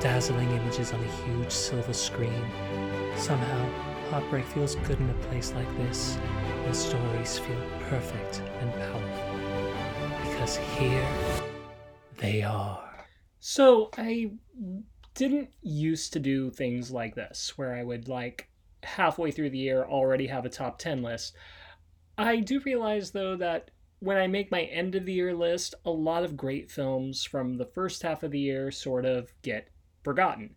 dazzling images on a huge silver screen. Somehow, heartbreak feels good in a place like this, and stories feel perfect and powerful. Because here they are. So I didn't used to do things like this, where I would like halfway through the year already have a top 10 list. I do realize though that when I make my end of the year list, a lot of great films from the first half of the year sort of get forgotten.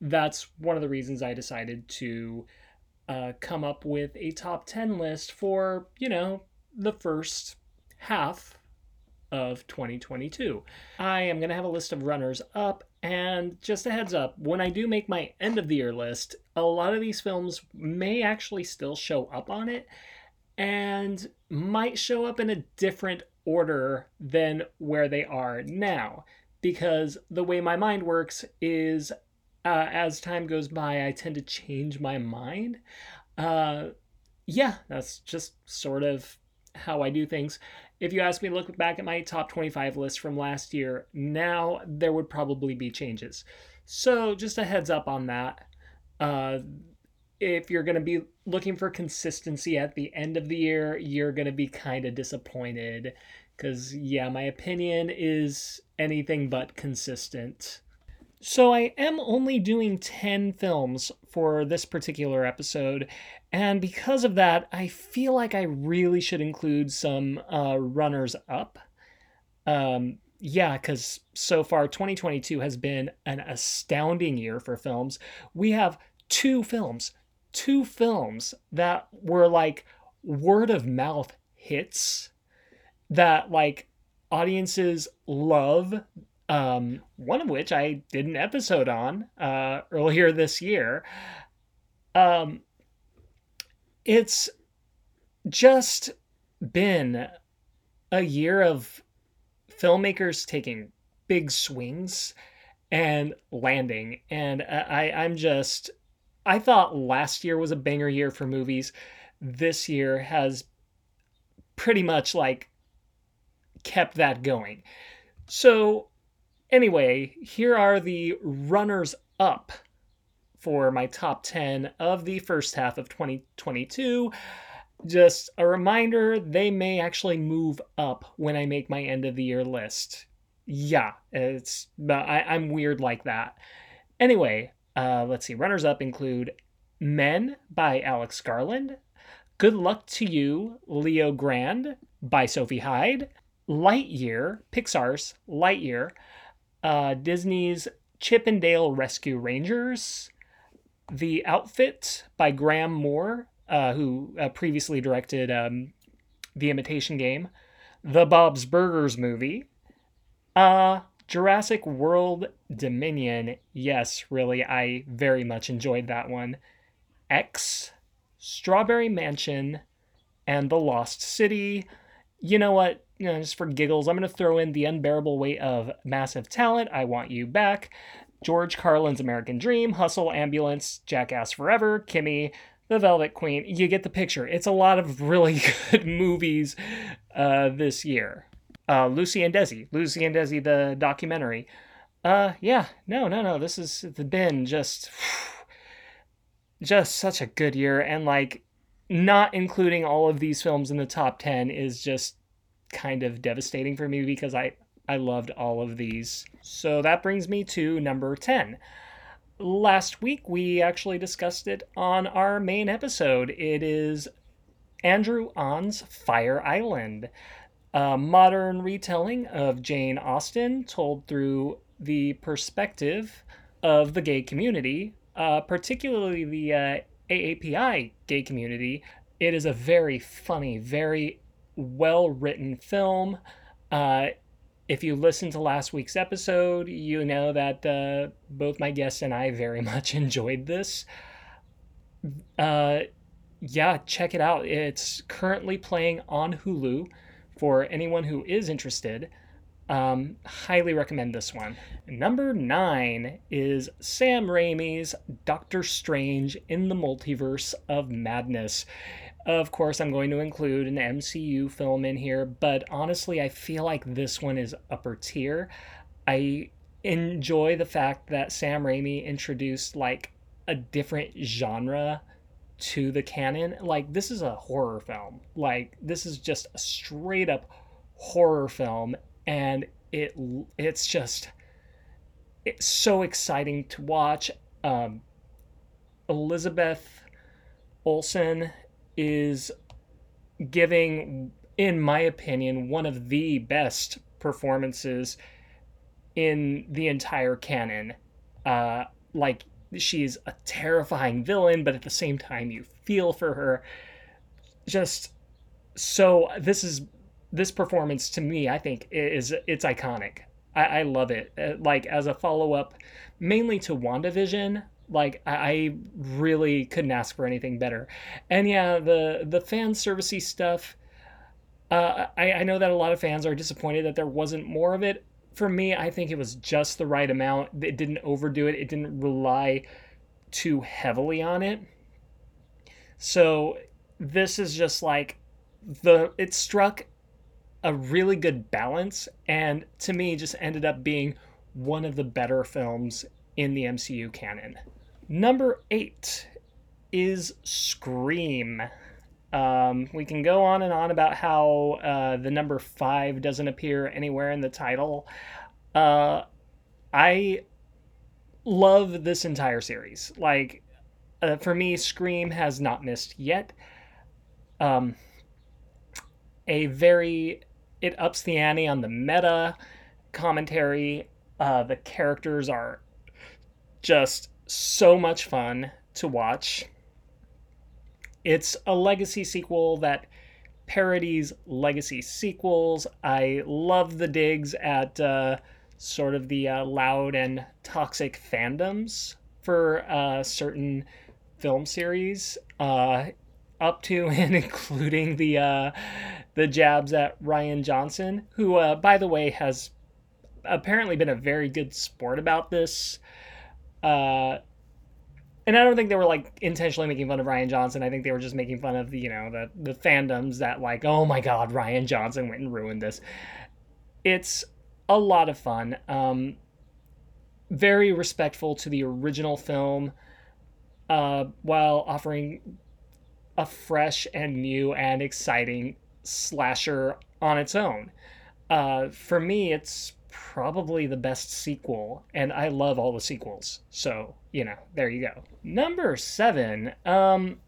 That's one of the reasons I decided to uh, come up with a top 10 list for, you know, the first half of 2022. I am going to have a list of runners up, and just a heads up when I do make my end of the year list, a lot of these films may actually still show up on it and might show up in a different order than where they are now. Because the way my mind works is uh, as time goes by, I tend to change my mind. Uh, yeah, that's just sort of how I do things. If you ask me to look back at my top 25 list from last year, now there would probably be changes. So, just a heads up on that. Uh, if you're going to be looking for consistency at the end of the year, you're going to be kind of disappointed. Because, yeah, my opinion is anything but consistent. So, I am only doing 10 films for this particular episode, and because of that, I feel like I really should include some uh, runners up. Um, yeah, because so far 2022 has been an astounding year for films. We have two films two films that were like word of mouth hits that like audiences love um, one of which I did an episode on uh, earlier this year. Um, it's just been a year of filmmakers taking big swings and landing, and I, I'm just I thought last year was a banger year for movies. This year has pretty much like kept that going. So, anyway, here are the runners up for my top 10 of the first half of 2022. Just a reminder, they may actually move up when I make my end of the year list. Yeah, it's I, I'm weird like that. Anyway, uh, let's see. Runners up include Men by Alex Garland, Good Luck to You, Leo Grande by Sophie Hyde, Lightyear, Pixar's Lightyear, uh, Disney's Chip 'n Dale Rescue Rangers, The Outfit by Graham Moore, uh, who uh, previously directed um, The Imitation Game, The Bob's Burgers movie, uh, Jurassic World Dominion, yes, really, I very much enjoyed that one. X, Strawberry Mansion, and The Lost City. You know what? You know, just for giggles, I'm going to throw in The Unbearable Weight of Massive Talent, I Want You Back, George Carlin's American Dream, Hustle, Ambulance, Jackass Forever, Kimi, The Velvet Queen. You get the picture. It's a lot of really good movies uh, this year uh, Lucy and Desi, Lucy and Desi, the documentary. Uh, yeah, no, no, no. This has been just, just such a good year, and like, not including all of these films in the top ten is just kind of devastating for me because I I loved all of these. So that brings me to number ten. Last week we actually discussed it on our main episode. It is Andrew Ahn's Fire Island a modern retelling of Jane Austen told through the perspective of the gay community, uh, particularly the uh, AAPI gay community. It is a very funny, very well written film. Uh, if you listened to last week's episode, you know that uh, both my guests and I very much enjoyed this. Uh, yeah, check it out. It's currently playing on Hulu for anyone who is interested. Um, highly recommend this one. Number nine is Sam Raimi's Doctor Strange in the Multiverse of Madness. Of course, I'm going to include an MCU film in here, but honestly, I feel like this one is upper tier. I enjoy the fact that Sam Raimi introduced like a different genre to the canon. Like this is a horror film. Like this is just a straight up horror film and it it's just it's so exciting to watch. Um, Elizabeth Olsen is giving, in my opinion, one of the best performances in the entire canon. Uh, like she's a terrifying villain, but at the same time you feel for her. Just so this is this performance to me, I think is it's iconic. I, I love it. Uh, like as a follow up, mainly to WandaVision. Like I, really couldn't ask for anything better. And yeah, the the fan servicey stuff. Uh, I, I know that a lot of fans are disappointed that there wasn't more of it. For me, I think it was just the right amount. It didn't overdo it. It didn't rely too heavily on it. So this is just like the it struck a really good balance and to me just ended up being one of the better films in the MCU canon. Number 8 is Scream. Um, we can go on and on about how uh, the number 5 doesn't appear anywhere in the title. Uh, I love this entire series. Like, uh, for me, Scream has not missed yet. Um, a very, it ups the ante on the meta commentary. Uh, the characters are just so much fun to watch. It's a legacy sequel that parodies legacy sequels. I love the digs at uh, sort of the uh, loud and toxic fandoms for uh, certain film series, uh, up to and including the uh, the jabs at Rian Johnson, who, uh, by the way, has apparently been a very good sport about this. Uh, and I don't think they were like intentionally making fun of Rian Johnson. I think they were just making fun of the you know the the fandoms that like oh my god Rian Johnson went and ruined this. It's a lot of fun. Um, very respectful to the original film, uh, while offering a fresh and new and exciting slasher on its own. Uh, for me, it's probably the best sequel, and I love all the sequels. So, you know, there you go. Number seven. Um,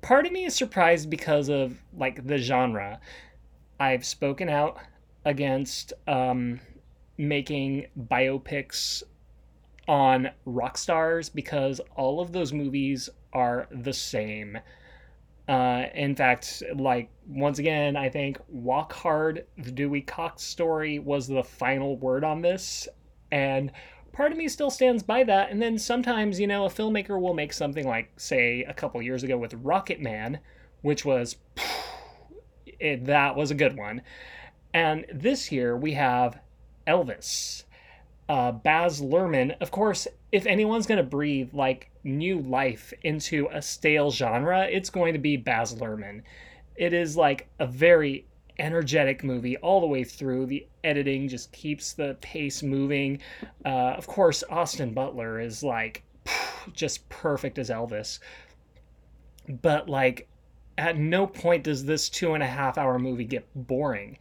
part of me is surprised because of like the genre. I've spoken out against um, making biopics on rock stars because all of those movies are the same. Uh, in fact, like once again, I think Walk Hard, the Dewey Cox story was the final word on this, and part of me still stands by that. And then sometimes, you know, a filmmaker will make something like, say, a couple years ago with Rocketman, which was it, that was a good one. And this year we have Elvis. Uh, Baz Luhrmann, of course, if anyone's going to breathe like new life into a stale genre, it's going to be Baz Luhrmann. It is like a very energetic movie all the way through. The editing just keeps the pace moving. Uh, of course, Austin Butler is like just perfect as Elvis. But like, at no point does this two and a half hour movie get boring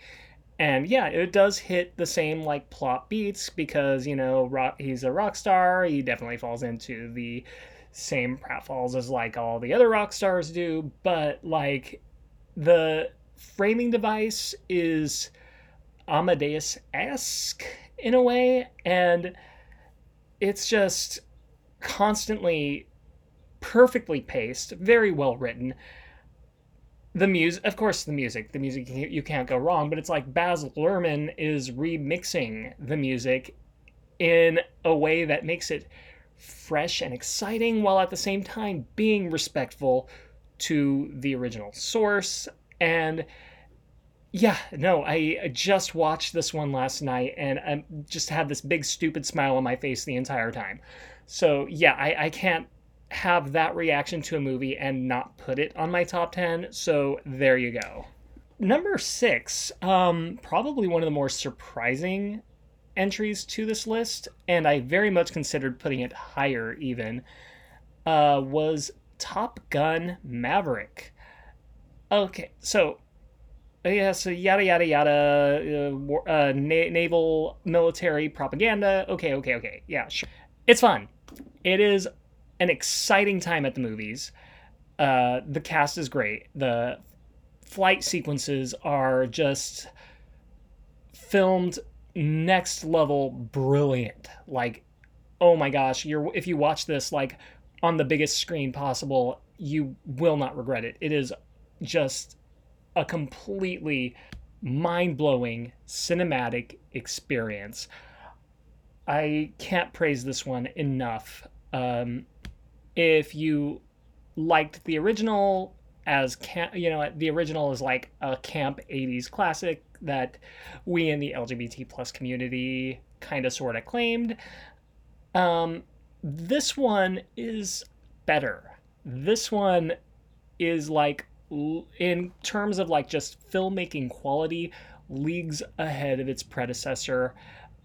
and yeah, it does hit the same like plot beats because you know rock, he's a rock star. He definitely falls into the same pratfalls as like all the other rock stars do, but like the framing device is Amadeus esque in a way, and it's just constantly perfectly paced, very well written the music, of course, the music, the music you can't go wrong. But it's like Baz Luhrmann is remixing the music in a way that makes it fresh and exciting, while at the same time being respectful to the original source. And yeah, no, I just watched this one last night, and I just had this big stupid smile on my face the entire time. So yeah, I, I can't have that reaction to a movie and not put it on my top 10. So there you go. Number six, um, probably one of the more surprising entries to this list, and I very much considered putting it higher even, uh, was Top Gun Maverick. Okay, so yeah, so yada yada yada, uh, war, uh, na- naval military propaganda. Okay, okay, okay. Yeah, sure. It's fun. It is an exciting time at the movies. Uh, the cast is great. The flight sequences are just filmed next level brilliant. Like, oh my gosh, you're if you watch this like on the biggest screen possible, you will not regret it. It is just a completely mind-blowing cinematic experience. I can't praise this one enough. Um, if you liked the original as camp, you know, the original is like a camp 80s classic that we in the LGBT plus community kind of sort of claimed. Um, this one is better. This one is like in terms of like just filmmaking quality leagues ahead of its predecessor.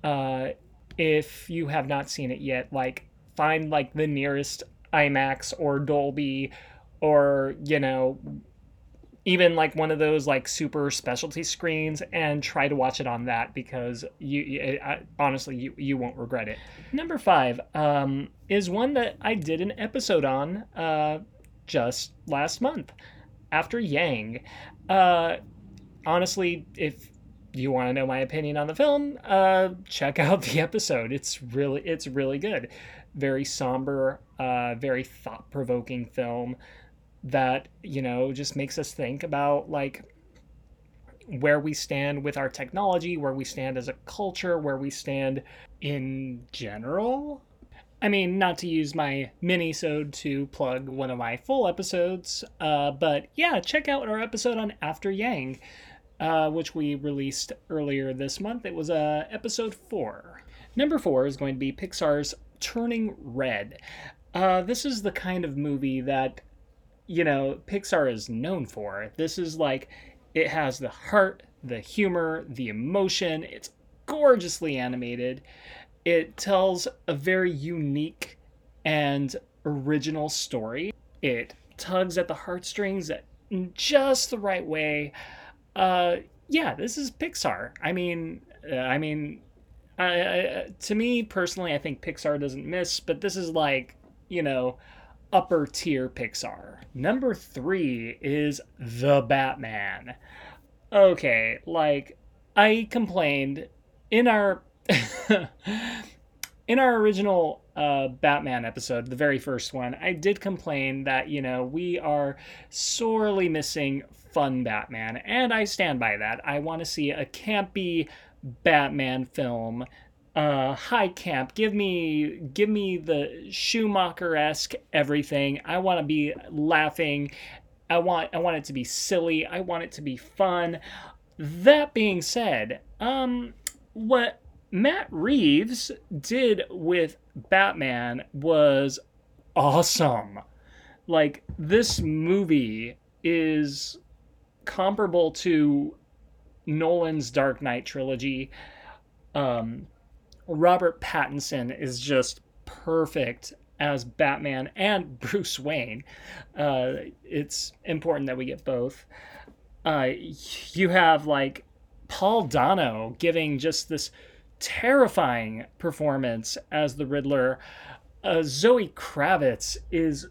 Uh, if you have not seen it yet, like find like the nearest IMAX or Dolby or you know even like one of those like super specialty screens and try to watch it on that because you, I, honestly you, you won't regret it. Number five um, is one that i did an episode on uh, just last month after yang. Uh, honestly if you want to know my opinion on the film uh, check out the episode. It's really it's really good very somber uh, very thought-provoking film that you know just makes us think about like where we stand with our technology where we stand as a culture where we stand in general. I mean not to use my mini-sode to plug one of my full episodes uh, but yeah check out our episode on after yang uh, which we released earlier this month. It was uh, episode four. Number four is going to be pixar's turning red uh, this is the kind of movie that you know, Pixar is known for. This is like, it has the heart, the humor, the emotion. It's gorgeously animated. It tells a very unique and original story. It tugs at the heartstrings in just the right way. Uh, yeah, this is Pixar. I mean, uh, I mean, I, I, to me personally, I think Pixar doesn't miss, but this is like, you know, upper tier Pixar. Number three is The Batman. Okay, like, I complained in our. in our original uh, Batman episode, the very first one, I did complain that, you know, we are sorely missing fun Batman, and I stand by that. I want to see a campy Batman film. Uh high camp give me give me the schumacher-esque everything. I want to be laughing. I want i want it to be silly. I want it to be fun. That being said um what matt reeves did with batman was awesome. Like this movie is comparable to nolan's dark knight trilogy um Robert Pattinson is just perfect as Batman and Bruce Wayne. Uh, it's important that we get both. Uh, you have like Paul Dano giving just this terrifying performance as the Riddler. Uh, Zoe Kravitz is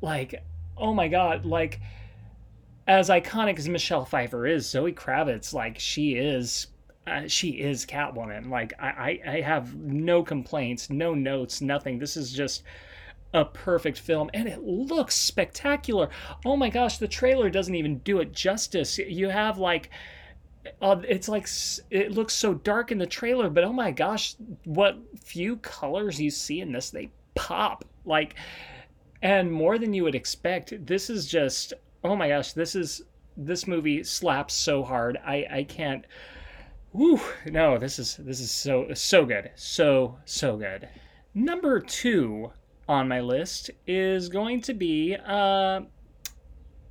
like, oh my god, like as iconic as Michelle Pfeiffer is, Zoe Kravitz, like she is uh, she is Catwoman. Like I, I, I have no complaints, no notes, nothing. This is just a perfect film, and it looks spectacular. Oh my gosh, the trailer doesn't even do it justice. You have like. Uh, it's like it looks so dark in the trailer, but oh my gosh, what few colors you see in this, they pop like, and more than you would expect. This is just oh my gosh, this is this movie slaps so hard. I I can't Woo! No, this is this is so so good, so so good. Number two on my list is going to be uh,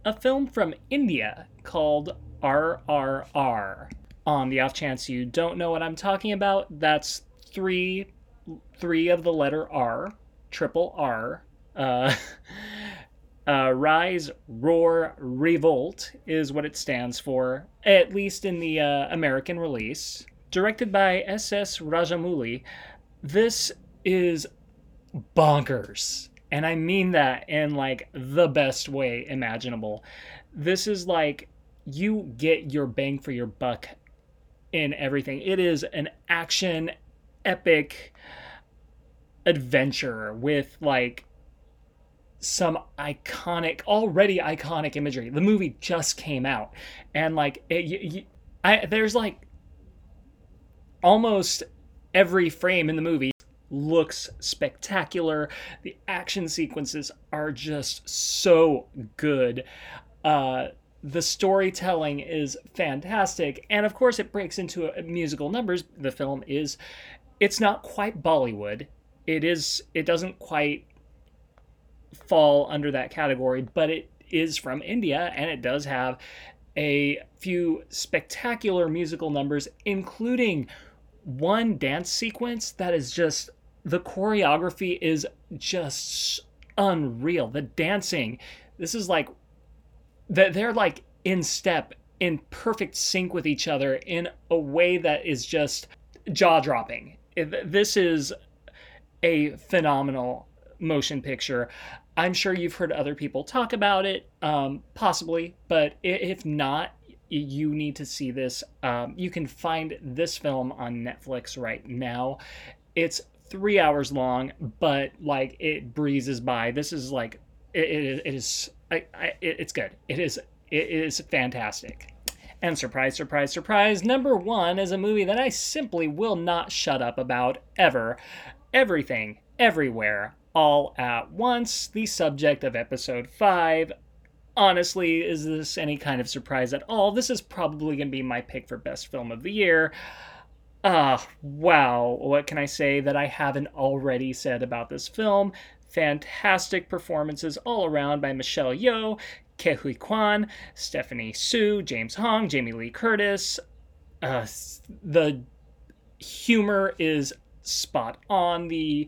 a film from India called RRR. On the off chance you don't know what I'm talking about, that's three three of the letter R, triple R. Uh, uh, Rise, Roar, Revolt is what it stands for, at least in the uh, American release. Directed by S.S. Rajamouli, this is bonkers. And I mean that in like the best way imaginable. This is like you get your bang for your buck in everything. It is an action epic adventure with like some iconic already iconic imagery. The movie just came out. And like it, you, I, there's like almost every frame in the movie looks spectacular. The action sequences are just so good. Uh the storytelling is fantastic. And of course it breaks into musical numbers. The film is it's not quite bollywood. It is it doesn't quite fall under that category but it is from india and it does have a few spectacular musical numbers including one dance sequence that is just the choreography is just unreal. The dancing this is like that they're like in step in perfect sync with each other in a way that is just jaw dropping this is a phenomenal motion picture i'm sure you've heard other people talk about it um, possibly but if not you need to see this um, you can find this film on netflix right now it's three hours long but like it breezes by this is like it, it, is I, I, it's good. It is it is fantastic. And surprise, surprise, surprise, number one is a movie that I simply will not shut up about ever. Everything, everywhere, all at once, the subject of episode 5. Honestly, is this any kind of surprise at all? This is probably going to be my pick for best film of the year. Ah, uh, wow. What can I say that I haven't already said about this film? Fantastic performances all around by Michelle Yeoh, Ke Huy Quan, Stephanie Hsu, James Hong, Jamie Lee Curtis. Uh, the humor is spot on. The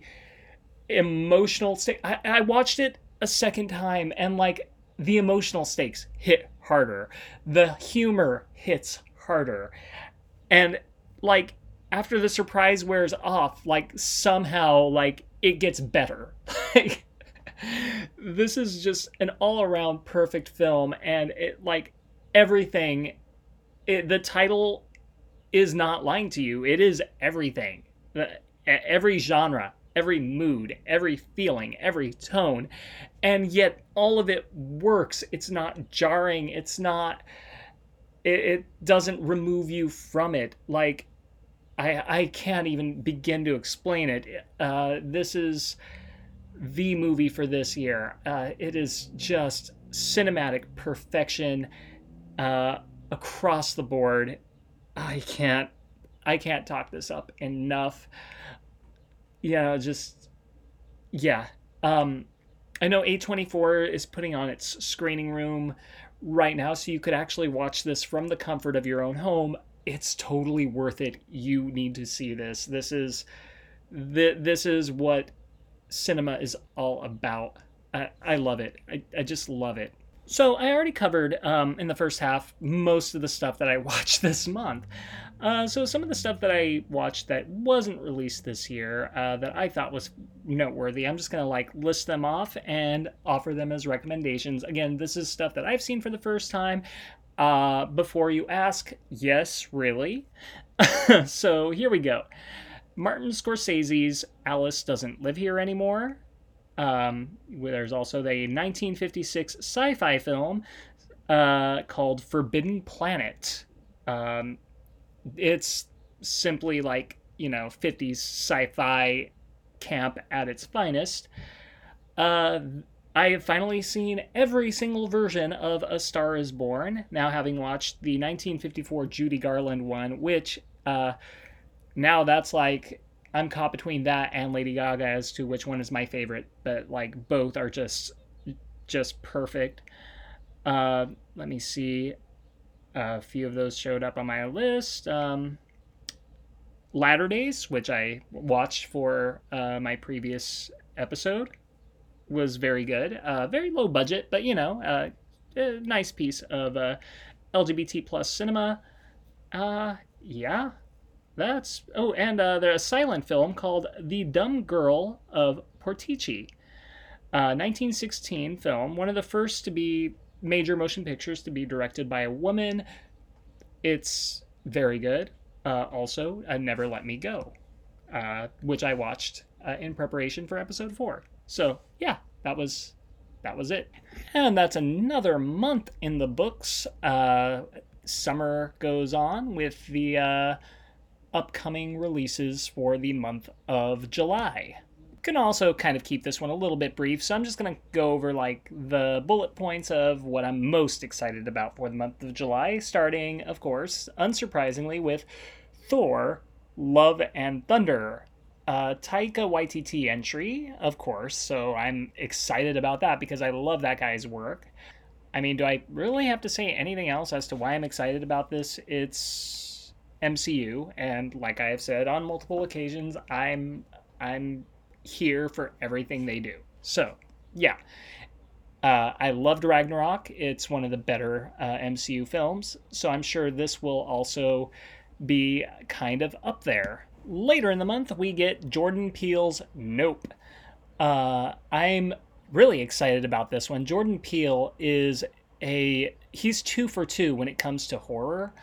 emotional stake. I, I watched it a second time and like the emotional stakes hit harder. The humor hits harder. And like after the surprise wears off, like somehow like it gets better. this is just an all-around perfect film and it like everything it, the title is not lying to you. It is everything. Every genre, every mood, every feeling, every tone. And yet all of it works. It's not jarring. It's not it, it doesn't remove you from it. Like I, I can't even begin to explain it. Uh, this is the movie for this year. Uh, it is just cinematic perfection uh, across the board. I can't I can't talk this up enough. Yeah, just yeah. Um, I know A24 is putting on its screening room right now, so you could actually watch this from the comfort of your own home it's totally worth it. You need to see this. This is th- this is what cinema is all about. I, I love it. I, I just love it. So I already covered um, in the first half most of the stuff that I watched this month. Uh, so some of the stuff that I watched that wasn't released this year uh, that I thought was noteworthy, I'm just gonna like list them off and offer them as recommendations. Again, this is stuff that I've seen for the first time. Uh, before you ask, yes, really. so here we go. Martin Scorsese's Alice Doesn't Live Here Anymore. Um, there's also the 1956 sci fi film uh, called Forbidden Planet. Um, it's simply like, you know, 50s sci fi camp at its finest. Uh, I have finally seen every single version of A Star is Born, now having watched the 1954 Judy Garland one, which uh, now that's like I'm caught between that and Lady Gaga as to which one is my favorite, but like both are just just perfect. Uh, let me see. A few of those showed up on my list. Um, Latter Days, which I watched for uh, my previous episode, was very good. Uh, very low budget, but you know, uh, a nice piece of uh, LGBT plus cinema. Uh, yeah, that's oh, and uh, there's a silent film called The Dumb Girl of Portici, uh, 1916 film, one of the first to be major motion pictures to be directed by a woman. It's very good. Uh, also, uh, Never Let Me Go, uh, which I watched uh, in preparation for episode four. So yeah, that was that was it, and that's another month in the books. Uh, summer goes on with the uh, upcoming releases for the month of July can also kind of keep this one a little bit brief, so I'm just going to go over like the bullet points of what I'm most excited about for the month of July, starting, of course, unsurprisingly, with Thor: Love and Thunder. Uh, Taika Waititi entry, of course, so I'm excited about that because I love that guy's work. I mean, do I really have to say anything else as to why I'm excited about this? It's MCU, and like I have said on multiple occasions, I'm I'm here for everything they do. So, yeah. Uh, I loved Ragnarok. It's one of the better uh, MCU films, so I'm sure this will also be kind of up there. Later in the month, we get Jordan Peele's Nope. Uh, I'm really excited about this one. Jordan Peele is a he's two for two when it comes to horror.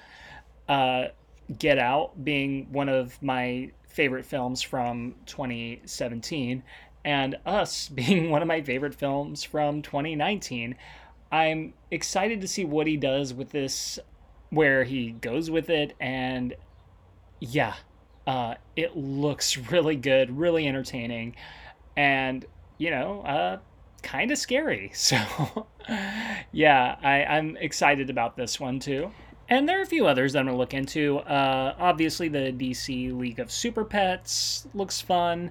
Uh, Get Out being one of my favorite films from 2017, and Us being one of my favorite films from 2019. I'm excited to see what he does with this, where he goes with it, and yeah, uh, it looks really good, really entertaining, and you know, uh, kind of scary. So, yeah, I, I'm excited about this one too. And there are a few others that I'm going to look into. Uh, obviously, the DC League of Super Pets looks fun.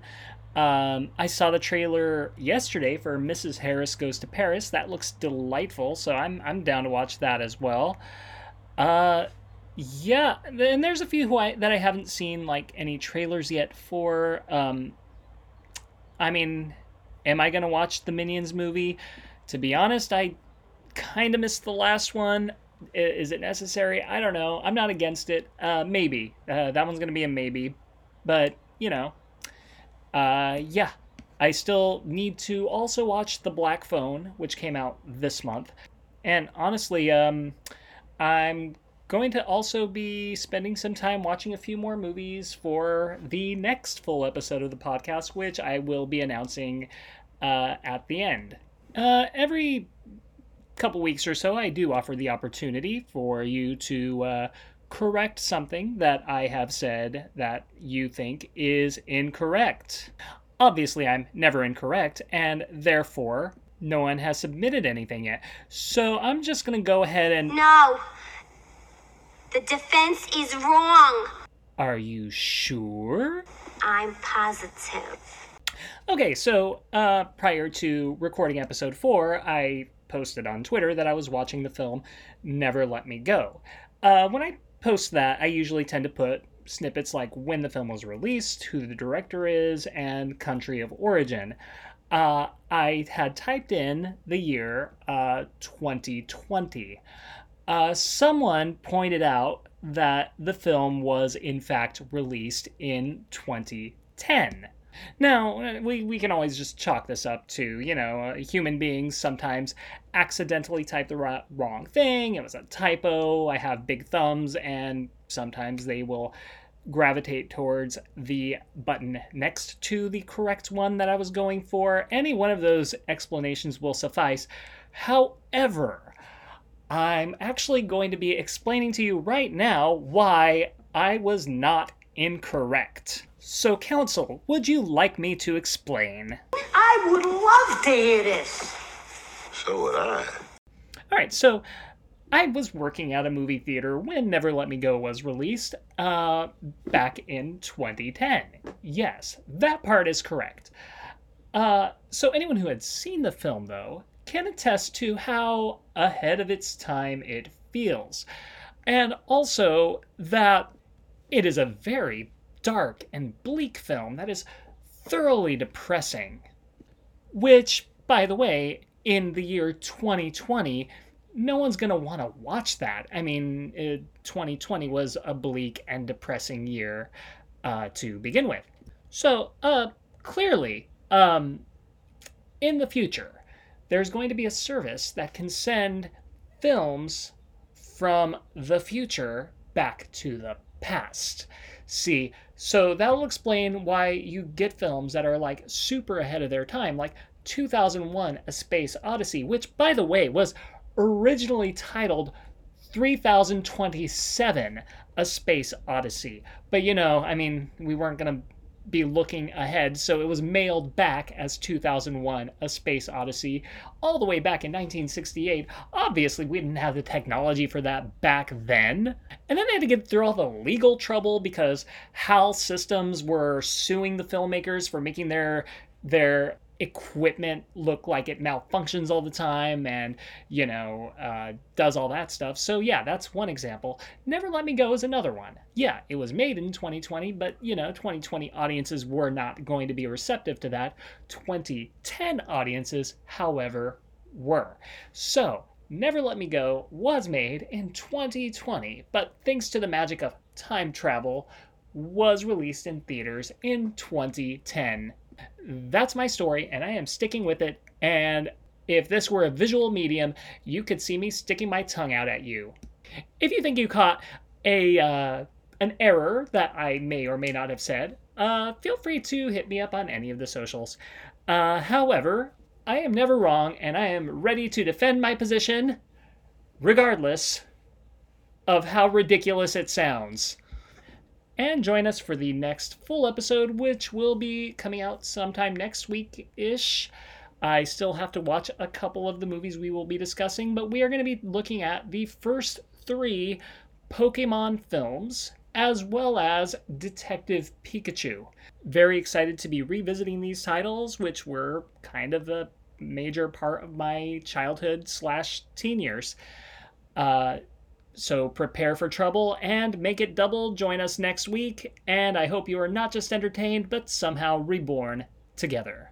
Um, I saw the trailer yesterday for Mrs. Harris Goes to Paris. That looks delightful, so I'm, I'm down to watch that as well. Uh, yeah, and there's a few I, that I haven't seen like any trailers yet for. Um, I mean, am I going to watch the Minions movie? To be honest, I kind of missed the last one is it necessary? I don't know. I'm not against it. Uh, maybe. Uh, that one's going to be a maybe. But, you know, uh, yeah. I still need to also watch The Black Phone, which came out this month. And honestly, um, I'm going to also be spending some time watching a few more movies for the next full episode of the podcast, which I will be announcing uh, at the end. Uh, every couple weeks or so, I do offer the opportunity for you to uh, correct something that I have said that you think is incorrect. Obviously, I'm never incorrect, and therefore, no one has submitted anything yet. So I'm just going to go ahead and. No! The defense is wrong! Are you sure? I'm positive. Okay, so uh, prior to recording episode four, I posted on Twitter that I was watching the film Never Let Me Go. Uh, when I post that, I usually tend to put snippets like when the film was released, who the director is, and country of origin. Uh, I had typed in the year uh, 2020. Uh, someone pointed out that the film was in fact released in 2010. Now, uh, we, we can always just chalk this up to, you know, uh, human beings sometimes accidentally type the wrong thing. It was a typo. I have big thumbs, and sometimes they will gravitate towards the button next to the correct one that I was going for. Any one of those explanations will suffice. However, I'm actually going to be explaining to you right now why I was not incorrect. So, Counsel, would you like me to explain? I would love to hear this. So would I. All right, so I was working at a movie theater when Never Let Me Go was released uh, back in 2010. Yes, that part is correct. Uh, so, anyone who had seen the film, though, can attest to how ahead of its time it feels. And also that it is a very dark and bleak film that is thoroughly depressing. Which, by the way, in the year 2020, no one's going to want to watch that. I mean, uh, 2020 was a bleak and depressing year uh, to begin with. So, uh, clearly, um, in the future, there's going to be a service that can send films from the future back to the past. See, so that'll explain why you get films that are like super ahead of their time, like 2001 A Space Odyssey, which, by the way, was originally titled 3027 A Space Odyssey. But you know, I mean, we weren't going to be looking ahead, so it was mailed back as 2001 A Space Odyssey all the way back in 1968. Obviously, we didn't have the technology for that back then. And then they had to get through all the legal trouble because HAL Systems were suing the filmmakers for making their their equipment look like it malfunctions all the time and you know uh, does all that stuff. So yeah that's one example. Never let me go is another one. Yeah it was made in 2020 but you know 2020 audiences were not going to be receptive to that. 2010 audiences however were. So never let me go was made in 2020 but thanks to the magic of time travel was released in theaters in 2010 that's my story, and I am sticking with it. And if this were a visual medium, you could see me sticking my tongue out at you. If you think you caught a uh, an error that I may or may not have said, uh, feel free to hit me up on any of the socials. Uh, however, I am never wrong, and I am ready to defend my position, regardless of how ridiculous it sounds and join us for the next full episode, which will be coming out sometime next week ish. I still have to watch a couple of the movies we will be discussing, but we are going to be looking at the first three Pokemon films as well as Detective Pikachu. Very excited to be revisiting these titles, which were kind of a major part of my childhood slash teen years. Uh, so prepare for trouble and make it double. Join us next week, and I hope you are not just entertained, but somehow reborn together.